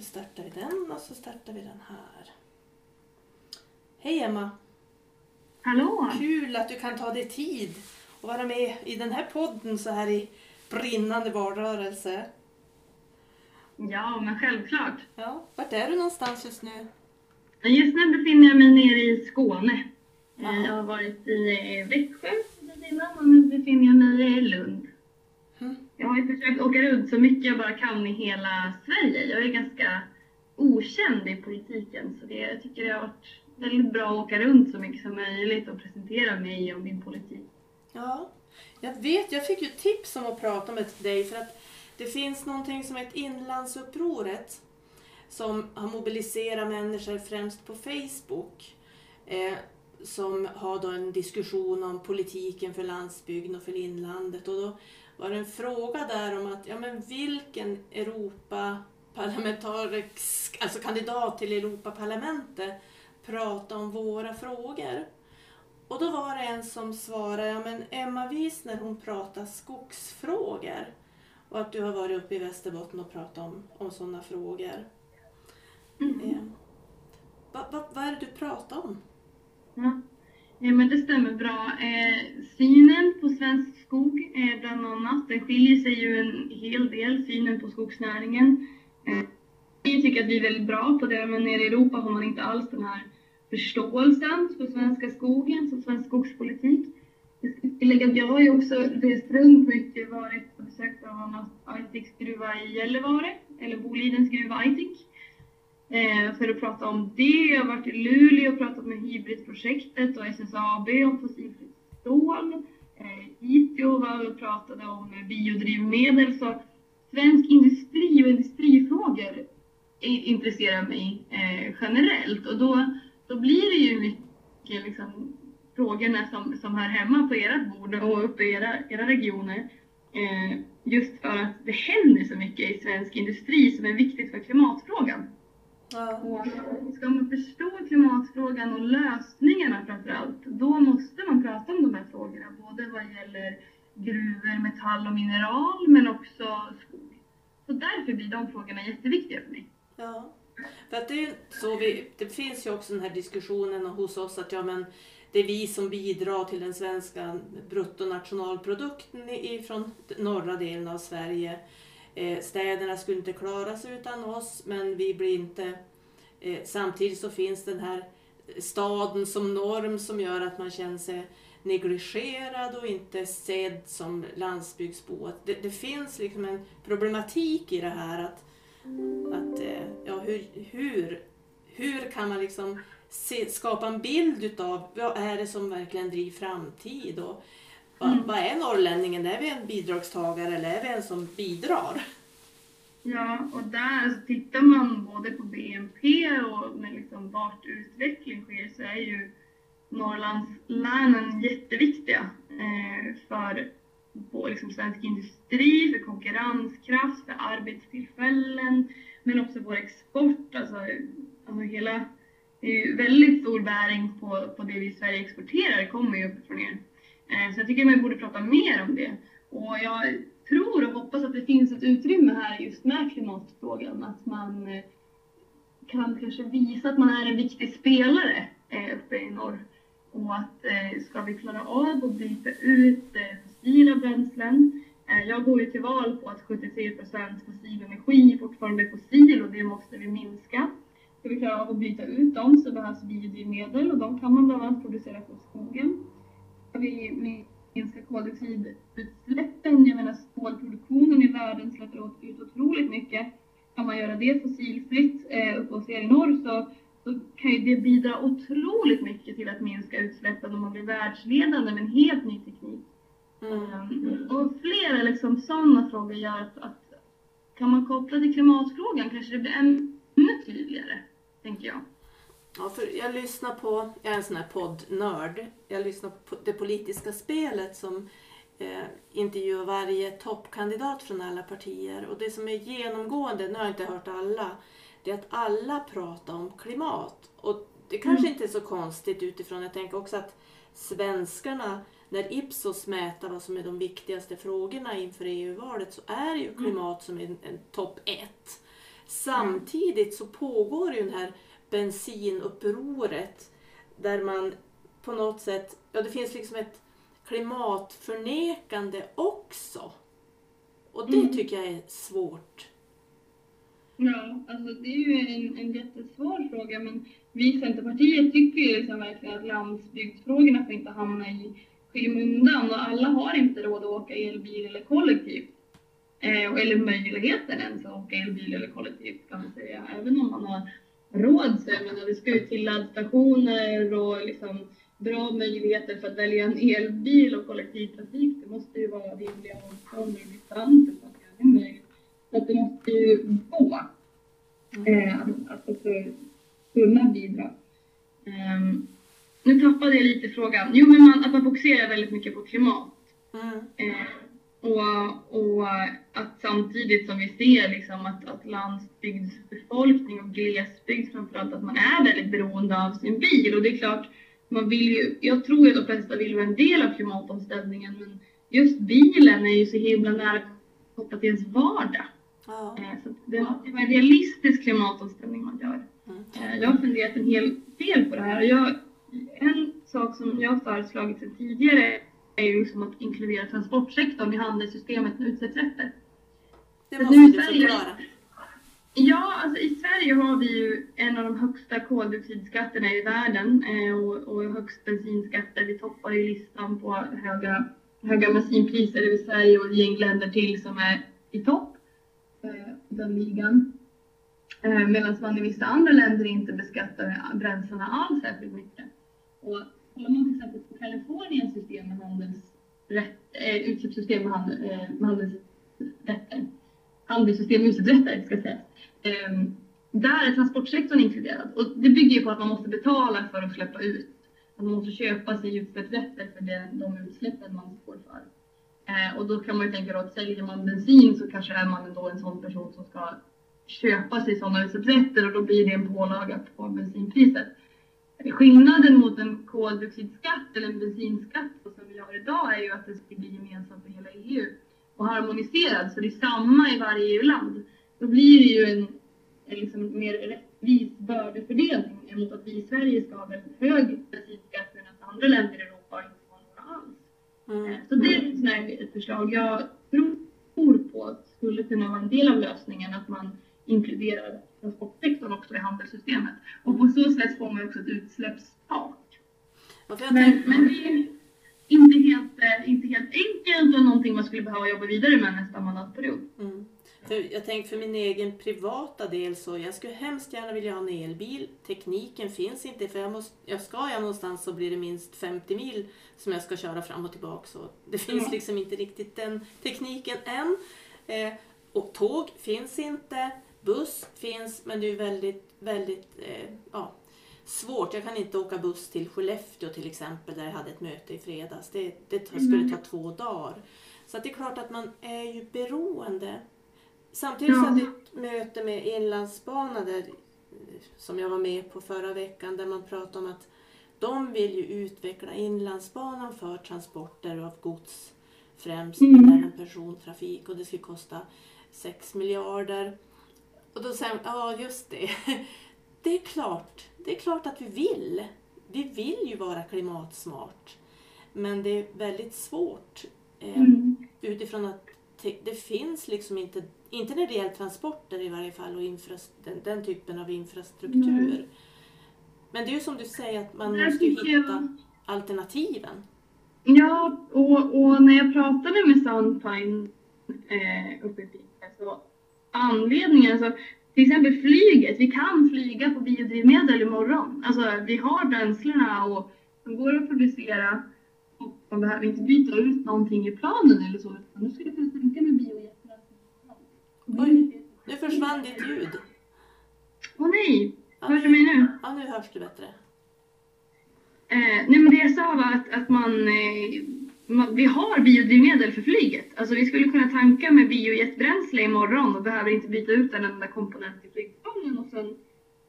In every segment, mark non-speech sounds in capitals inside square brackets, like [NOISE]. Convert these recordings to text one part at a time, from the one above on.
Nu startar vi den och så startar vi den här. Hej Emma! Hallå! Kul att du kan ta dig tid och vara med i den här podden så här i brinnande valrörelse. Ja, men självklart. Ja, vart är du någonstans just nu? Just nu befinner jag mig nere i Skåne. Ja. Jag har varit i Växjö precis innan och nu befinner jag mig i Lund. Jag har ju försökt åka runt så mycket jag bara kan i hela Sverige. Jag är ganska okänd i politiken så det, jag tycker det har varit väldigt bra att åka runt så mycket som möjligt och presentera mig och min politik. Ja, jag vet. Jag fick ju tips om att prata med dig för att det finns någonting som heter Inlandsupproret som har mobiliserat människor främst på Facebook. Eh, som har då en diskussion om politiken för landsbygden och för inlandet. Och då var det en fråga där om att ja, men vilken Europaparlamentarisk, alltså kandidat till Europaparlamentet prata om våra frågor. Och då var det en som svarade, ja men Emma Wiesner hon pratar skogsfrågor. Och att du har varit uppe i Västerbotten och pratat om, om sådana frågor. Mm. Eh, vad, vad, vad är det du pratar om? Ja ja, men det stämmer bra. Eh, synen på svensk skog eh, bland annat, den skiljer sig ju en hel del, synen på skogsnäringen. Eh, vi tycker att vi är väldigt bra på det, men nere i Europa har man inte alls den här förståelsen för svenska skogen, för svensk skogspolitik. Jag ska tillägga att jag har ju också rest runt mycket, varit och besökt bland annat Aitiks gruva i Gällivare, eller Bolidens gruva Aitik Eh, för att prata om det. Jag har varit i Luleå och pratat med Hybridprojektet och SSAB om fossilfritt stål. Eh, I Piteå var jag och pratade om biodrivmedel. Så svensk industri och industrifrågor intresserar mig eh, generellt och då, då blir det ju mycket liksom, frågorna som, som hör hemma på ert bord och uppe i era, era regioner. Eh, just för att det händer så mycket i svensk industri som är viktigt för klimatfrågan. Ja. Och ska man förstå klimatfrågan och lösningarna framför allt, då måste man prata om de här frågorna, både vad gäller gruvor, metall och mineral, men också skog. Så därför blir de frågorna jätteviktiga för mig. Ja, för att det, så vi, det finns ju också den här diskussionen hos oss att ja, men det är vi som bidrar till den svenska bruttonationalprodukten i- ifrån norra delen av Sverige. Eh, städerna skulle inte klara sig utan oss men vi blir inte... Eh, samtidigt så finns den här staden som norm som gör att man känner sig negligerad och inte sedd som landsbygdsbo. Det, det finns liksom en problematik i det här att att, eh, ja, hur, hur, hur kan man liksom se, skapa en bild utav vad är det som verkligen driver framtid och vad, Mm. vad är norrlänningen? Är vi en bidragstagare eller är vi en som bidrar? Ja, och där så tittar man både på BNP och med liksom vart utveckling sker så är ju Norrlandslänen jätteviktiga eh, för på liksom svensk industri, för konkurrenskraft, för arbetstillfällen, men också vår export. Alltså, alltså hela, det är ju väldigt stor bäring på, på det vi i Sverige exporterar, kommer ju uppifrån er. Eh, så jag tycker man borde prata mer om det. Och jag tror och hoppas att det finns ett utrymme här just med klimatfrågan, att man eh, kan kanske visa att man är en viktig spelare eh, uppe i norr. Och att ska vi klara av att byta ut fossila bränslen. Jag går ju till val på att 73 procent fossil energi fortfarande är fossil och det måste vi minska. Ska vi klara av att byta ut dem så behövs biodrivmedel och de kan man bland annat producera från skogen. Vi minska koldioxidutsläppen, jag menar stålproduktionen i världen släpper ut otroligt mycket. Kan man göra det fossilfritt eh, uppe hos er i norr så så kan ju det bidra otroligt mycket till att minska utsläppen om man blir världsledande med en helt ny teknik. Mm. Um, och flera liksom sådana frågor gör att, att kan man koppla till klimatfrågan kanske det blir ännu tydligare, tänker jag. Ja, för jag lyssnar på, jag är en sån här poddnörd, jag lyssnar på det politiska spelet som eh, intervjuar varje toppkandidat från alla partier. Och det som är genomgående, nu har jag inte hört alla, det är att alla pratar om klimat. Och det kanske inte är så konstigt utifrån, jag tänker också att svenskarna, när Ipsos mäter vad som är de viktigaste frågorna inför EU-valet så är det ju klimat som är en, en topp ett. Samtidigt så pågår ju det här bensinupproret där man på något sätt, ja det finns liksom ett klimatförnekande också. Och det Mm. tycker jag är svårt. Ja, alltså det är ju en, en jättesvår fråga men vi i Centerpartiet tycker ju liksom verkligen att landsbygdsfrågorna får inte hamna i skymundan och alla har inte råd att åka elbil eller kollektivt. Eh, eller möjligheten ens att åka elbil eller kollektivt kan man säga. Även om man har råd så jag menar det ska ju till laddstationer och liksom bra möjligheter för att välja en elbil och kollektivtrafik. Det måste ju vara rimliga avstånd och distanser för att göra det möjligt. Så att det måste ju gå eh, att, också kunna bidra. Ehm, nu tappade jag lite frågan. Jo, men man, att man fokuserar väldigt mycket på klimat. Mm. Eh, och, och att samtidigt som vi ser liksom att, att landsbygdsbefolkning och glesbygd framförallt, att man är väldigt beroende av sin bil. Och det är klart, man vill ju, jag tror att de flesta vill vara en del av klimatomställningen, men just bilen är ju så himla nära kopplat till ens vardag. Ja. Eh, Så det måste vara en realistisk klimatomställning man gör. Mm. Eh, Jag har funderat en hel del på det här. och Jag, en sak som jag har föreslagit sedan tidigare är ju liksom att inkludera transportsektorn i handelssystemet med utsläppsrätter. Det måste nu du säger- förklara. Ja, alltså i Sverige har vi ju en av de högsta koldioxidskatterna i världen eh, och, och högst bensinskatter. Vi toppar ju listan på höga, höga bensinpriser. Det är Sverige och ett gäng länder till som är i topp eh, den ligan. Eh, Medan man i vissa andra länder inte beskattar bränslena alls särskilt mycket. Och kollar man till exempel på Kaliforniens system med handelsrätt, eh, utsläppssystem med, hand, eh, med handelsrätter, handelssystem med utsläppsrätter ska sägas. Ehm, där är transportsektorn inkluderad och det bygger ju på att man måste betala för att släppa ut. Att man måste köpa sig utsläppsrätter för det, de utsläppen man får för. Eh, och då kan man ju tänka att säljer man bensin så kanske är man ändå en sån person som ska köpa sig sådana utsläppsrätter och då blir det en pålaga på bensinpriset. Skillnaden mot en koldioxidskatt eller en bensinskatt som vi har idag är ju att det ska bli gemensamt för hela EU och harmoniserad så det är samma i varje EU-land. Då blir det ju en, en liksom mer rättvis bördefördelning mot att vi i Sverige ska ha väldigt hög bensinskatt medan andra länder i Europa inte har några alls. Mm. Eh, Så det är ett förslag jag tror på att skulle kunna vara en del av lösningen att man inkluderar transportsektorn också i handelssystemet. Och på så sätt får man också ett utsläppstak. Men, men det är inte helt, eh, inte helt enkelt och någonting man skulle behöva jobba vidare med nästa mandatperiod. Mm. För jag tänker för min egen privata del så jag skulle hemskt gärna vilja ha en elbil. Tekniken finns inte för jag, måste, jag ska jag någonstans så blir det minst 50 mil som jag ska köra fram och tillbaka. Så det finns Ja. liksom inte riktigt den tekniken än. Eh, och tåg finns inte. Buss finns men det är väldigt, väldigt eh, ja, svårt. Jag kan inte åka buss till Skellefteå till exempel där jag hade ett möte i fredags. Det, det skulle Mm. ta två dagar. Så det är klart att man är ju beroende. Samtidigt så Ja. hade jag ett möte med Inlandsbanan där, som jag var med på förra veckan där man pratade om att de vill ju utveckla Inlandsbanan för transporter av gods främst Mm. även persontrafik och det skulle kosta 6 miljarder. Och då säger de, ja just det. [LAUGHS] Det är klart, det är klart att vi vill. Vi vill ju vara klimatsmart. Men det är väldigt svårt eh, Mm. utifrån att det finns liksom inte, inte när det gäller transporter i varje fall och den, den typen av infrastruktur. Nej. Men det är ju som du säger att man måste tycker jag- hitta alternativen. Ja, och, och när jag pratade med Sunpine eh, uppe i Piteå så anledningen, alltså till exempel flyget, vi kan flyga på biodrivmedel imorgon. Alltså vi har bränslena och de går att producera och man behöver inte byta ut någonting i planen eller så utan nu skulle jag kunna tänka mig biojetbränsle. Oj. Nu försvann ditt ljud. Åh nej! Ja, Hörs du mig nu? Ja, nu hörs det bättre. Eh, nej men det jag sa var att, att man, eh, man, vi har biodrivmedel för flyget. Alltså vi skulle kunna tanka med biojetbränsle imorgon och behöver inte byta ut en enda komponent i flygplanen och sen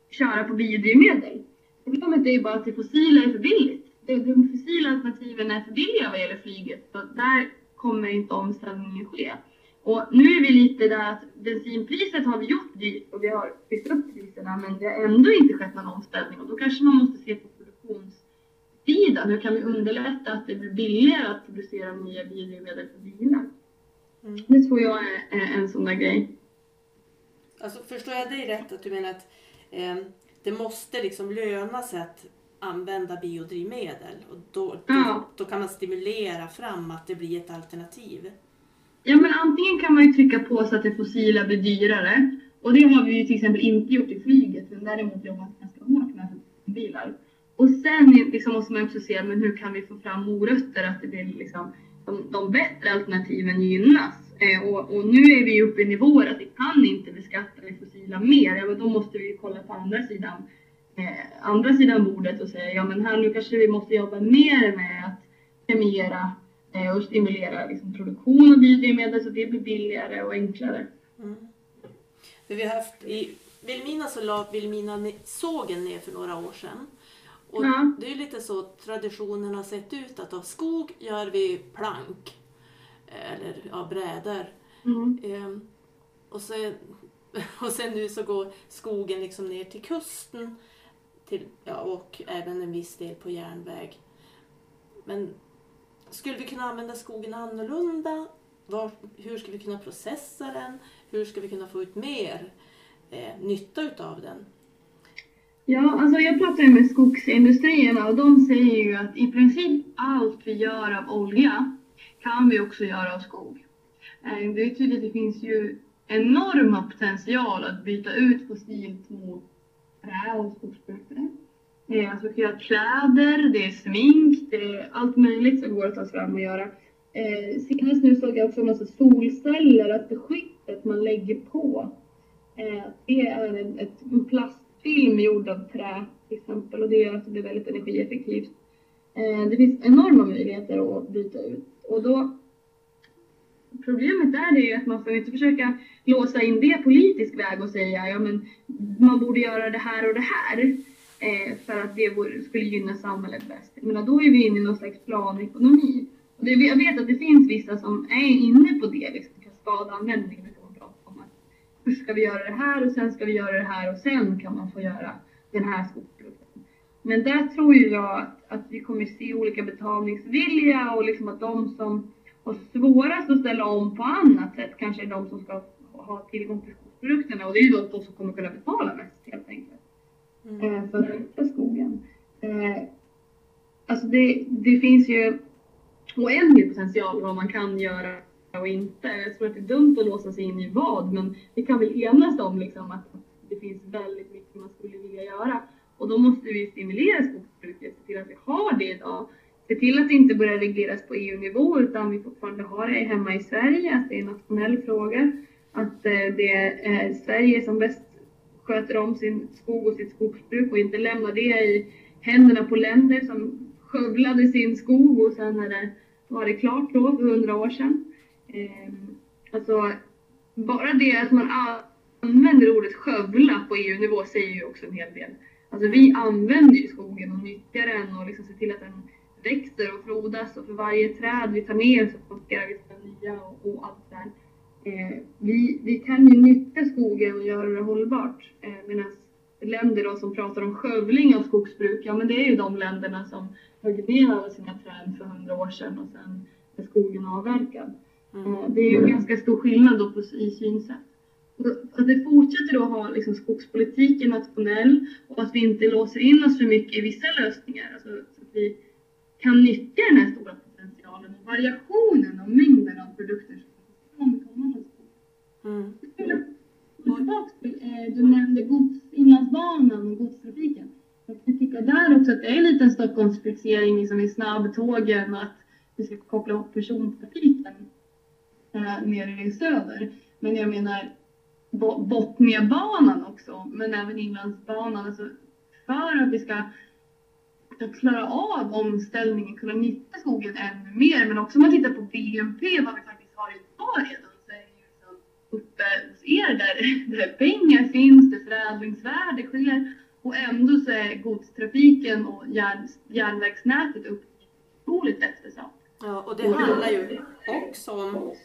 köra på biodrivmedel. Problemet är ju bara att det fossila är för billigt. De, fossila alternativen är för billiga vad gäller flyget. Så där kommer inte omställningen ske. Och nu är vi lite där att bensinpriset har vi gjort dyrt och vi har byggt upp priserna men det har ändå inte skett någon omställning och då kanske man måste se på produktionssidan. Hur kan vi underlätta att det blir billigare att producera nya biodrivmedel för bilar? Mm. Det tror jag är en sån där grej. Alltså förstår jag dig rätt att du menar att eh, det måste liksom löna sig att använda biodrivmedel och då, ja. då, då, kan man stimulera fram att det blir ett alternativ? Ja men antingen kan man ju trycka på så att det fossila blir dyrare och det har vi ju till exempel inte gjort i flyget men däremot jobbat ganska hårt med bilar. Och sen liksom måste man också se men hur kan vi få fram morötter att det blir liksom de, de bättre alternativen gynnas. Eh, och, och, nu är vi uppe i nivåer att vi kan inte beskatta det fossila mer. Ja, men då måste vi kolla på andra sidan, eh, andra sidan bordet och säga ja men här nu kanske vi måste jobba mer med att premiera eh, och stimulera liksom, produktion av biodrivmedel så det blir billigare och enklare. Mm. vi har haft i Vilmina så la Vilmina sågen ner för några år sedan. Och ja. Det är lite så traditionen har sett ut att av skog gör vi plank eller ja, brädor. Mm. Ehm, och, sen, [LAUGHS] och sen nu så går skogen liksom ner till kusten till, ja, och även en viss del på järnväg. Men skulle vi kunna använda skogen annorlunda? Var, hur ska vi kunna processa den? Hur ska vi kunna få ut mer eh, nytta utav den? Ja, alltså jag pratar ju med skogsindustrierna och de säger ju att i princip allt vi gör av olja kan vi också göra av skog. Eh, det är tydligt att det finns ju enorma potential att byta ut fossilt mot trä och skogsprodukter. Alltså är alltså göra kläder, det är smink, det är allt möjligt som går att ta fram och göra. Eh, senast nu såg jag också en massa solceller, att beskyddet man lägger på, eh, det är en, ett, en film gjord av trä till exempel och det gör att det blir väldigt energieffektivt. Eh, det finns enorma möjligheter att byta ut och då Problemet där är att man får inte försöka låsa in det politisk väg och säga ja men man borde göra det här och det här eh, för att det skulle gynna samhället bäst. Men då är vi inne i någon slags planekonomi. Och det, jag vet att det finns vissa som är inne på det, liksom kaskadanvändning. Först ska vi göra det här och sen ska vi göra det här och sen kan man få göra den här skogsprodukten. Men där tror jag att, att vi kommer se olika betalningsvilja och liksom att de som har svårast att ställa om på annat sätt kanske är de som ska ha tillgång till skogsprodukterna och det är ju de som kommer kunna betala mest helt enkelt. Mm. Eh, för att nyttja skogen. Eh, alltså det, det finns ju oändlig potential vad man kan göra och inte. Jag tror att det är dumt att låsa sig in i vad, men vi kan väl enas om liksom att det finns väldigt mycket man skulle vilja göra. Och då måste vi stimulera skogsbruket, se till att vi har det idag. Se till att det inte börjar regleras på EU-nivå utan vi fortfarande har det hemma i Sverige, att det är en nationell fråga. Att eh, det är Sverige som bäst sköter om sin skog och sitt skogsbruk och inte lämnar det i händerna på länder som skövlade sin skog och sen när det var det klart då för hundra år sedan. Eh, alltså, bara det att man använder ordet skövla på EU-nivå säger ju också en hel del. Alltså vi använder ju skogen och nyttjar den och liksom ser till att den växer och frodas och för varje träd vi tar ner så plockar vi nya och, och allt det där. Eh, vi, vi kan ju nyttja skogen och göra det hållbart. Eh, Medan länder då som pratar om skövling av skogsbruk, ja men det är ju de länderna som högg ner alla sina träd för hundra år sedan och sen är skogen avverkad. Mm. Eh, det är ju ganska stor skillnad då på, i synsätt. Att vi fortsätter då ha liksom skogspolitiken nationell och att vi inte låser in oss för mycket i vissa lösningar. Alltså, så att vi kan nyttja den här stora potentialen och variationen och mängden av produkter som kommer från skogen. Mm. Tillbaks till, eh, du nämnde gods, Inlandsbanan och godstrafiken. Jag kan tycka där också att det är en liten Stockholmsfixering liksom i snabbtågen och att vi ska koppla ihop persontrafiken eh, nere i söder. Men jag menar Botniabanan också, men även Inlandsbanan. Alltså för att vi ska klara av omställningen, kunna nyttja skogen ännu mer. Men också om man tittar på BNP, vad vi faktiskt har idag redan, så är det ju liksom uppe hos er där, [LAUGHS] där pengar finns, där förädlingsvärde sker. Och ändå så är godstrafiken och järn, järnvägsnätet otroligt eftersatt. Ja, och det handlar ju också om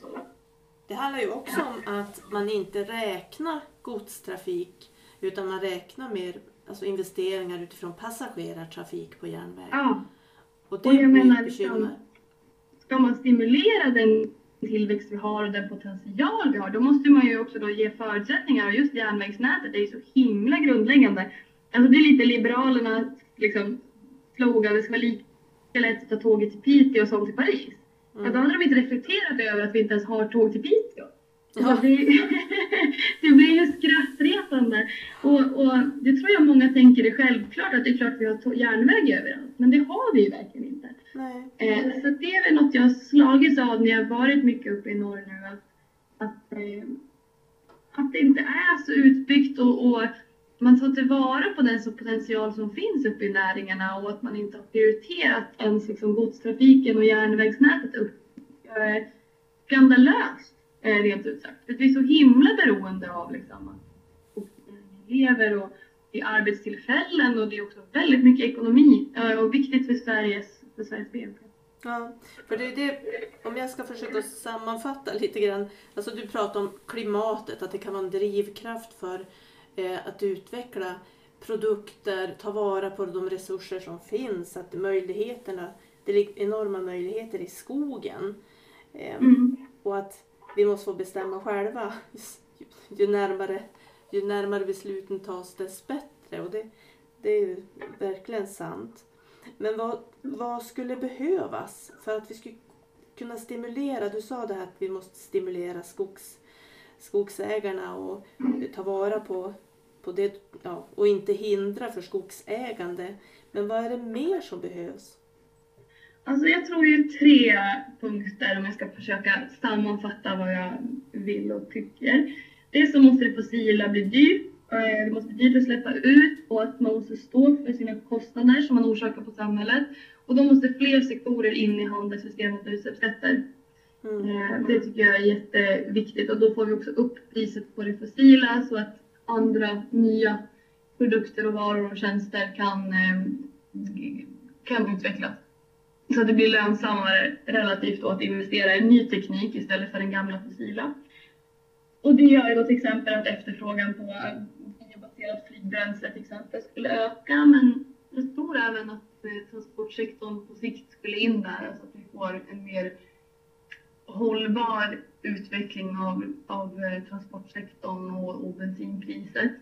Det handlar ju också om att man inte räknar godstrafik utan man räknar mer alltså investeringar utifrån passagerartrafik på järnväg. Ja. Och det Och jag menar, ett liksom, bekymmer. ska man stimulera den tillväxt vi har och den potential vi har, då måste man ju också då ge förutsättningar och just järnvägsnätet är ju så himla grundläggande. Alltså det är lite Liberalernas liksom, slogan, det ska vara lika att ta tåget till Piteå som till Paris. Ja, då Mm. hade de inte reflekterat över att vi inte ens har tåg till Piteå. Ja. Det, [LAUGHS] det blir ju skrattretande. Och, och det tror jag många tänker är självklart, att det är klart vi har järnväg överallt. Men det har vi ju verkligen inte. Eh, så det är väl något jag har slagits av när jag har varit mycket uppe i norr nu. Att, att, eh, att det inte är så utbyggt och, och man tar tillvara på den potential som finns uppe i näringarna och att man inte har prioriterat ens liksom godstrafiken och järnvägsnätet upp. Eh, skandalöst, eh, rent ut sagt. För vi är så himla beroende av liksom, att skogsnäringen lever och det är arbetstillfällen och det är också väldigt mycket ekonomi eh, och viktigt för Sveriges, för Sveriges BNP. Ja, för det är det, om jag ska försöka sammanfatta lite grann. Alltså du pratar om klimatet, att det kan vara en drivkraft för att utveckla produkter, ta vara på de resurser som finns, att möjligheterna, det ligger enorma möjligheter i skogen. Eh, Mm. Och att vi måste få bestämma själva. Ju, ju, närmare, ju närmare besluten tas dess bättre. Och det, det är ju verkligen sant. Men vad, vad skulle behövas för att vi skulle kunna stimulera? Du sa det här att vi måste stimulera skogs, skogsägarna och ta vara på, på det ja, och inte hindra för skogsägande. Men vad är det mer som behövs? Alltså jag tror ju tre punkter om jag ska försöka sammanfatta vad jag vill och tycker. Dels så måste det fossila bli dyrt. eh, Det måste bli dyrt att släppa ut och att man måste stå för sina kostnader som man orsakar på samhället. Och då måste fler sektorer in i handelssystemet med utsläppsrätter. Mm. Eh, Det tycker jag är jätteviktigt och då får vi också upp priset på det fossila så att andra nya produkter och varor och tjänster kan, eh, kan utvecklas. Så att det blir lönsammare relativt då att investera i ny teknik istället för den gamla fossila. Och det gör ju då till exempel att efterfrågan på biobaserat flygbränsle till exempel skulle öka men jag tror även att eh, transportsektorn på sikt skulle in där, så att vi får en mer hållbar utveckling av, av eh, transportsektorn och, och bensinpriset.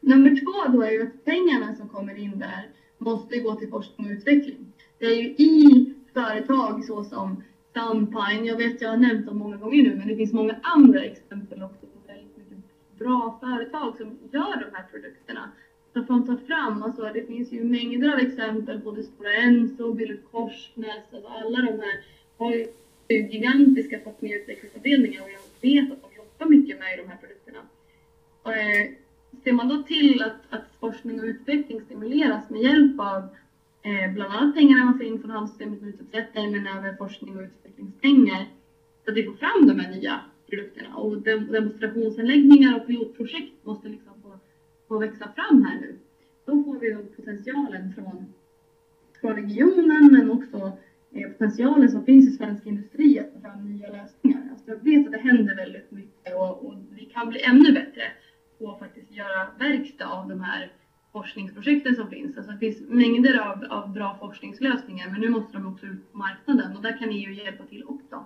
Nummer två då är ju att pengarna som kommer in där måste gå till forskning och utveckling. Det är ju i företag såsom Sunpine, jag vet jag har nämnt dem många gånger nu, men det finns många andra exempel också på väldigt mycket bra företag som gör de här produkterna. Som får ta fram, alltså det finns ju mängder av exempel, både Stora Enso, Billerud Korsnäs, alltså alla de här har ju gigantiska forskning och utvecklingsavdelningar och jag vet att de jobbar mycket med de här produkterna. Och, eh, ser man då till att, att forskning och utveckling stimuleras med hjälp av eh, bland annat pengarna man får in från handelssystemet med utsläppsrätter men även forskning och utvecklingspengar så att vi får fram de här nya produkterna. Och dem- demonstrationsanläggningar och pilotprojekt måste liksom få, få växa fram här nu. Då får vi då potentialen från, från regionen men också Eh, potentialen som finns i svensk industri att ta fram nya lösningar. Alltså jag vet att det händer väldigt mycket och, och vi kan bli ännu bättre på att faktiskt göra verkstad av de här forskningsprojekten som finns. Alltså det finns mängder av, av bra forskningslösningar men nu måste de också ut på marknaden och där kan EU hjälpa till också.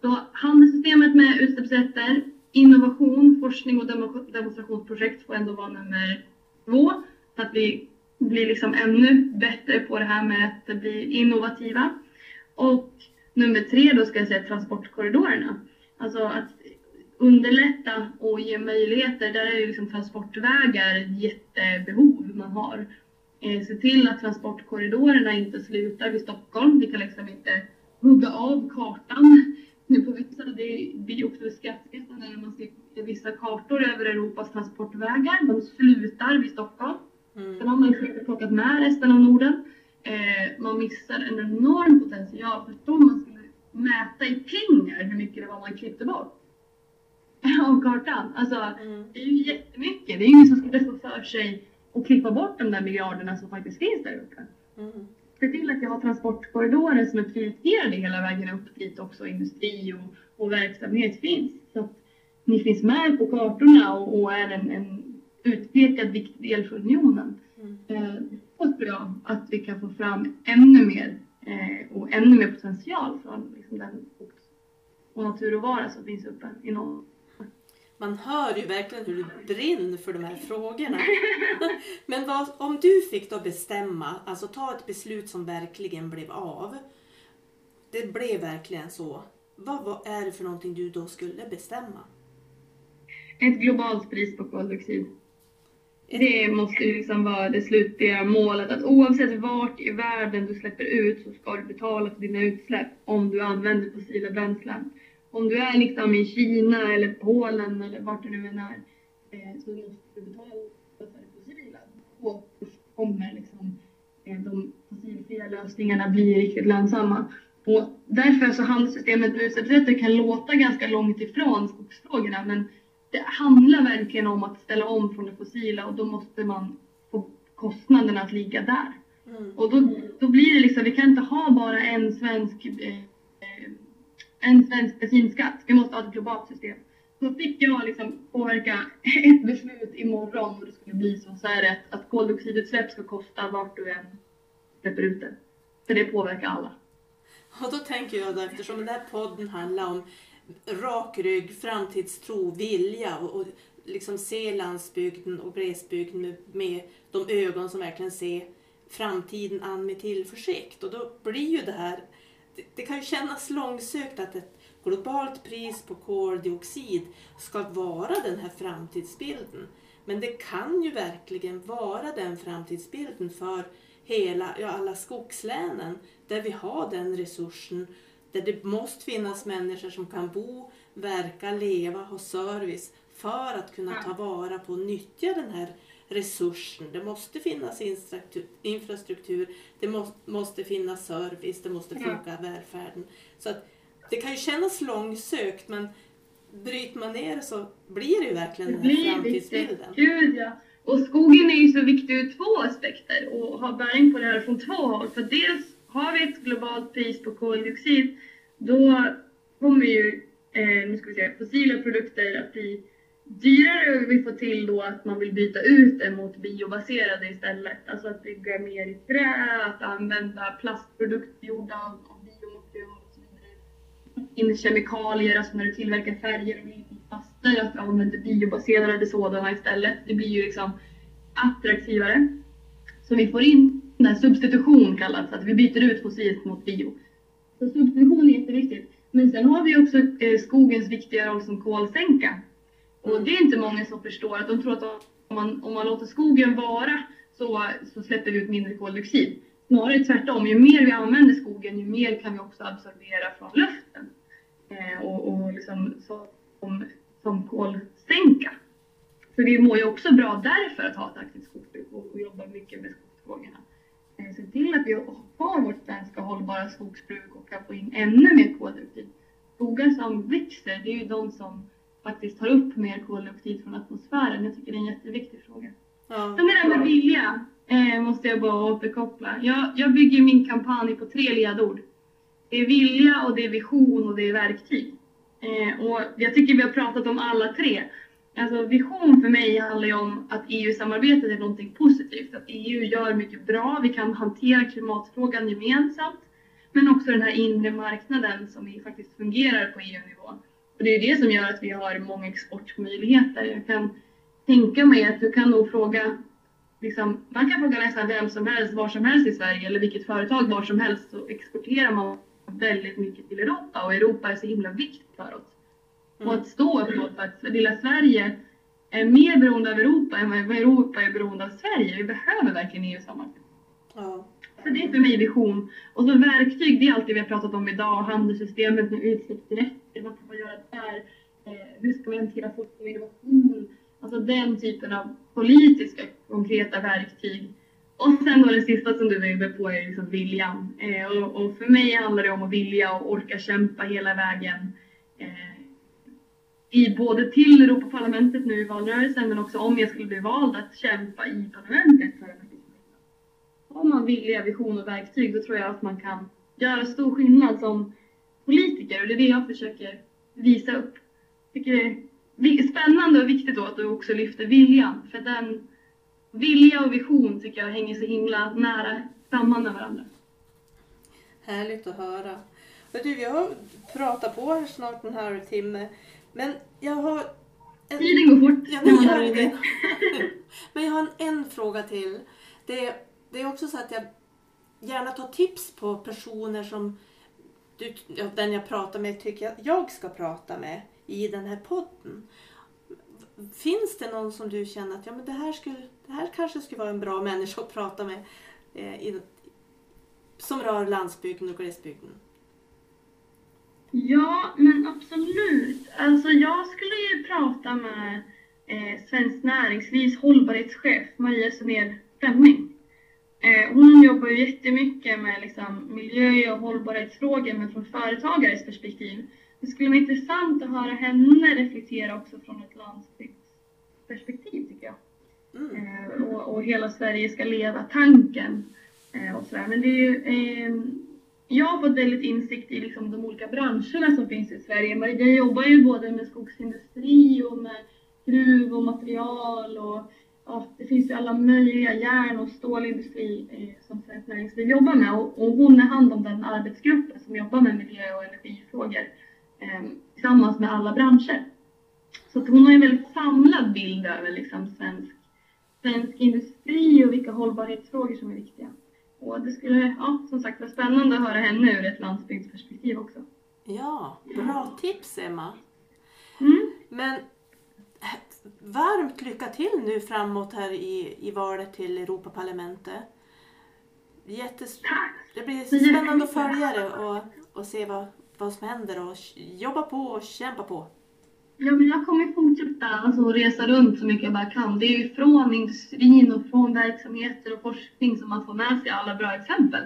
Så handelssystemet med utsläppsrätter, innovation, forskning och demonstrationsprojekt får ändå vara nummer två. Så att vi blir liksom ännu bättre på det här med att bli innovativa. Och nummer tre då ska jag säga transportkorridorerna. Alltså att underlätta och ge möjligheter. Där är ju liksom transportvägar ett jättebehov man har. Eh, se till att transportkorridorerna inte slutar vid Stockholm. Vi kan liksom inte hugga av kartan. Nu på vissa, det blir också skrattretande när man ser vissa kartor över Europas transportvägar. De slutar vid Stockholm. Mm. Sen har man inte plockat med resten av Norden. Eh, man missar en enorm potential. Förstå om man skulle mäta i pengar hur mycket det var man klippte bort [LAUGHS] av kartan. Alltså, Mm. det är ju jättemycket. Det är ingen som skulle få för sig att klippa bort de där miljarderna som faktiskt finns där uppe. Mm. Se till att jag har transportkorridorer som är prioriterade hela vägen upp dit också, industri och och verksamhet finns. Så att ni finns med på kartorna och, och är en, en utpekad viktig del för unionen. Mm. Eh, tror jag att vi kan få fram ännu mer eh, och ännu mer potential från liksom, den och naturråvara som finns uppe i norr. Man hör ju verkligen hur du brinner för de här frågorna. [LAUGHS] Men vad, om du fick då bestämma, alltså ta ett beslut som verkligen blev av. Det blev verkligen så. Vad, vad är det för någonting du då skulle bestämma? Ett globalt pris på koldioxid. Det måste liksom vara det slutliga målet att oavsett vart i världen du släpper ut så ska du betala för dina utsläpp om du använder fossila bränslen. Om du är liksom i Kina eller Polen eller vart du nu än är eh, så måste du betala för det fossila. Då kommer liksom eh, de fossilfria lösningarna bli riktigt lönsamma. Och därför så handelssystemet med utsläppsrätter kan låta ganska långt ifrån skogsfrågorna men det handlar verkligen om att ställa om från det fossila och då måste man få kostnaderna att ligga där. Mm. Och då, då blir det liksom, vi kan inte ha bara en svensk, eh, en svensk bensinskatt. Vi måste ha ett globalt system. Så fick jag liksom påverka [LAUGHS] ett beslut imorgon och det skulle bli så, så är det att koldioxidutsläpp ska kosta vart du än släpper ut det. För det påverkar alla. Och då tänker jag då, eftersom den här podden handlar om rak rygg, framtidstro, vilja och, och liksom se landsbygden och glesbygden med, med de ögon som verkligen ser framtiden an med tillförsikt. Och då blir ju det här, det, det kan ju kännas långsökt att ett globalt pris på koldioxid ska vara den här framtidsbilden. Men det kan ju verkligen vara den framtidsbilden för hela, ja, alla skogslänen där vi har den resursen där det måste finnas människor som kan bo, verka, leva, ha service för att kunna ta vara på och nyttja den här resursen. Det måste finnas infrastruktur, det måste finnas service, det måste funka välfärden. Så att det kan ju kännas långsökt men bryter man ner så blir det ju verkligen den här framtidsbilden. Gud ja. Och skogen är ju så viktig ur två aspekter och har bäring på det här från två håll. För dels har vi ett globalt pris på koldioxid, då kommer ju eh, nu ska vi säga, fossila produkter att bli dyrare och vi får till då att man vill byta ut det mot biobaserade istället. Alltså att bygga mer i trä, att använda plastprodukter gjorda av, av biomaterial och så vidare. In kemikalier, alltså när du tillverkar färger och plaster. att du använder biobaserade sådana istället. Det blir ju liksom attraktivare. Så vi får in när substitution kallas, att vi byter ut fossilt mot bio. Så substitution är jätteviktigt. Men sen har vi också eh, skogens viktiga roll som kolsänka. Och det är inte många som förstår att de tror att om man, om man låter skogen vara så, så släpper vi ut mindre koldioxid. Snarare tvärtom, ju mer vi använder skogen ju mer kan vi också absorbera från luften. Eh, och, och liksom som, som kolsänka. Så vi mår ju också bra därför att ha ett aktivt skogsbruk och, och jobba mycket med skogsfrågorna. Se till att vi har vårt svenska hållbara skogsbruk och kan få in ännu mer koldioxid. Skogar som växer, det är ju de som faktiskt tar upp mer koldioxid från atmosfären. Jag tycker det är en jätteviktig fråga. Ja. Sen det där med vilja eh, måste jag bara återkoppla. Jag, jag bygger min kampanj på tre ledord. Det är vilja och det är vision och det är verktyg. Eh, och jag tycker vi har pratat om alla tre. Alltså vision för mig handlar ju om att EU-samarbetet är någonting positivt. Att EU gör mycket bra, vi kan hantera klimatfrågan gemensamt. Men också den här inre marknaden som faktiskt fungerar på EU-nivå. Och det är det som gör att vi har många exportmöjligheter. Jag kan tänka mig att du kan nog fråga, liksom, man kan fråga nästan vem som helst, var som helst i Sverige eller vilket företag var som helst så exporterar man väldigt mycket till Europa och Europa är så himla viktigt för oss. Mm. Och att stå upp för att lilla Sverige är mer beroende av Europa än vad Europa är beroende av Sverige. Vi behöver verkligen EU-samarbete. Ja. Så det är för mig vision. Och så verktyg, det är alltid vi har pratat om idag. Handelssystemet med utsläppsrätter, vad kan man göra där? Eh, hur ska man hantera forskning och innovation? Alltså den typen av politiska konkreta verktyg. Och sen då det sista som du var inne på är liksom viljan. Eh, och, och, för mig handlar det om att vilja och orka kämpa hela vägen. Eh, i både till Europaparlamentet nu i valrörelsen men också om jag skulle bli vald att kämpa i parlamentet för Har man vilja, vision och verktyg då tror jag att man kan göra stor skillnad som politiker och det är det jag försöker visa upp. Tycker det är spännande och viktigt då att du också lyfter viljan. För den vilja och vision tycker jag hänger så himla nära samman med varandra. Härligt att höra. Du, vi har pratat på här snart en halvtimme. Men jag har... En... Tiden går fort. Ja, men, gör det. [LAUGHS] men jag har en, en fråga till. Det, det är också så att jag gärna tar tips på personer som du, den jag pratar med tycker jag, jag ska prata med i den här podden. Finns det någon som du känner att ja, men det, här skulle, det här kanske skulle vara en bra människa att prata med eh, i, som rör landsbygden och glesbygden? Ja, men absolut. Alltså jag skulle ju prata med eh, Svenskt Näringslivs hållbarhetschef Maria Sunér Fleming. Eh, hon jobbar ju jättemycket med liksom, miljö och hållbarhetsfrågor men från företagares perspektiv. Det skulle vara intressant att höra henne reflektera också från ett landsbygdsperspektiv tycker jag. Mm. Eh, och, och, hela Sverige ska leva-tanken. Eh, och sådär. Men det är ju, eh, jag har fått väldigt insikt i liksom, de olika branscherna som finns i Sverige. Maria jobbar ju både med skogsindustri och med gruv och material och ja, det finns ju alla möjliga järn och stålindustri eh, som Svenskt Näringsliv jobbar med och, och hon är hand om den arbetsgruppen som jobbar med miljö och energifrågor eh, tillsammans med alla branscher. Så att hon har en väldigt samlad bild över liksom svensk, svensk industri och vilka hållbarhetsfrågor som är viktiga. Och det skulle ja, som sagt vara spännande att höra henne ur ett landsbygdsperspektiv också. Ja, bra tips Emma. Mm. Men varmt lycka till nu framåt här i, i valet till Europaparlamentet. Jättes det blir spännande att följa det och, och se vad, vad som händer och jobba på och kämpa på. Ja, men jag kommer fortsätta alltså, resa runt så mycket jag bara kan. Det är ju från industrin och från verksamheter och forskning som man får med sig alla bra exempel.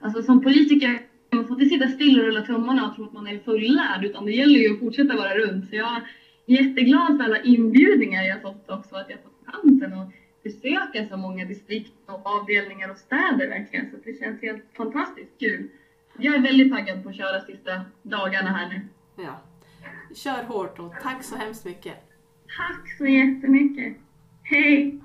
Alltså som politiker man får inte sitta still och rulla tummarna och tro att man är fullärd utan det gäller ju att fortsätta vara runt. Så jag jätteglad för alla inbjudningar jag fått också, att jag fått chansen att besöka så många distrikt och avdelningar och städer verkligen. Så det känns helt fantastiskt kul. Jag är väldigt taggad på att köra sista dagarna här nu. Ja. Kör hårt och tack så hemskt mycket. Tack så jättemycket. Hej!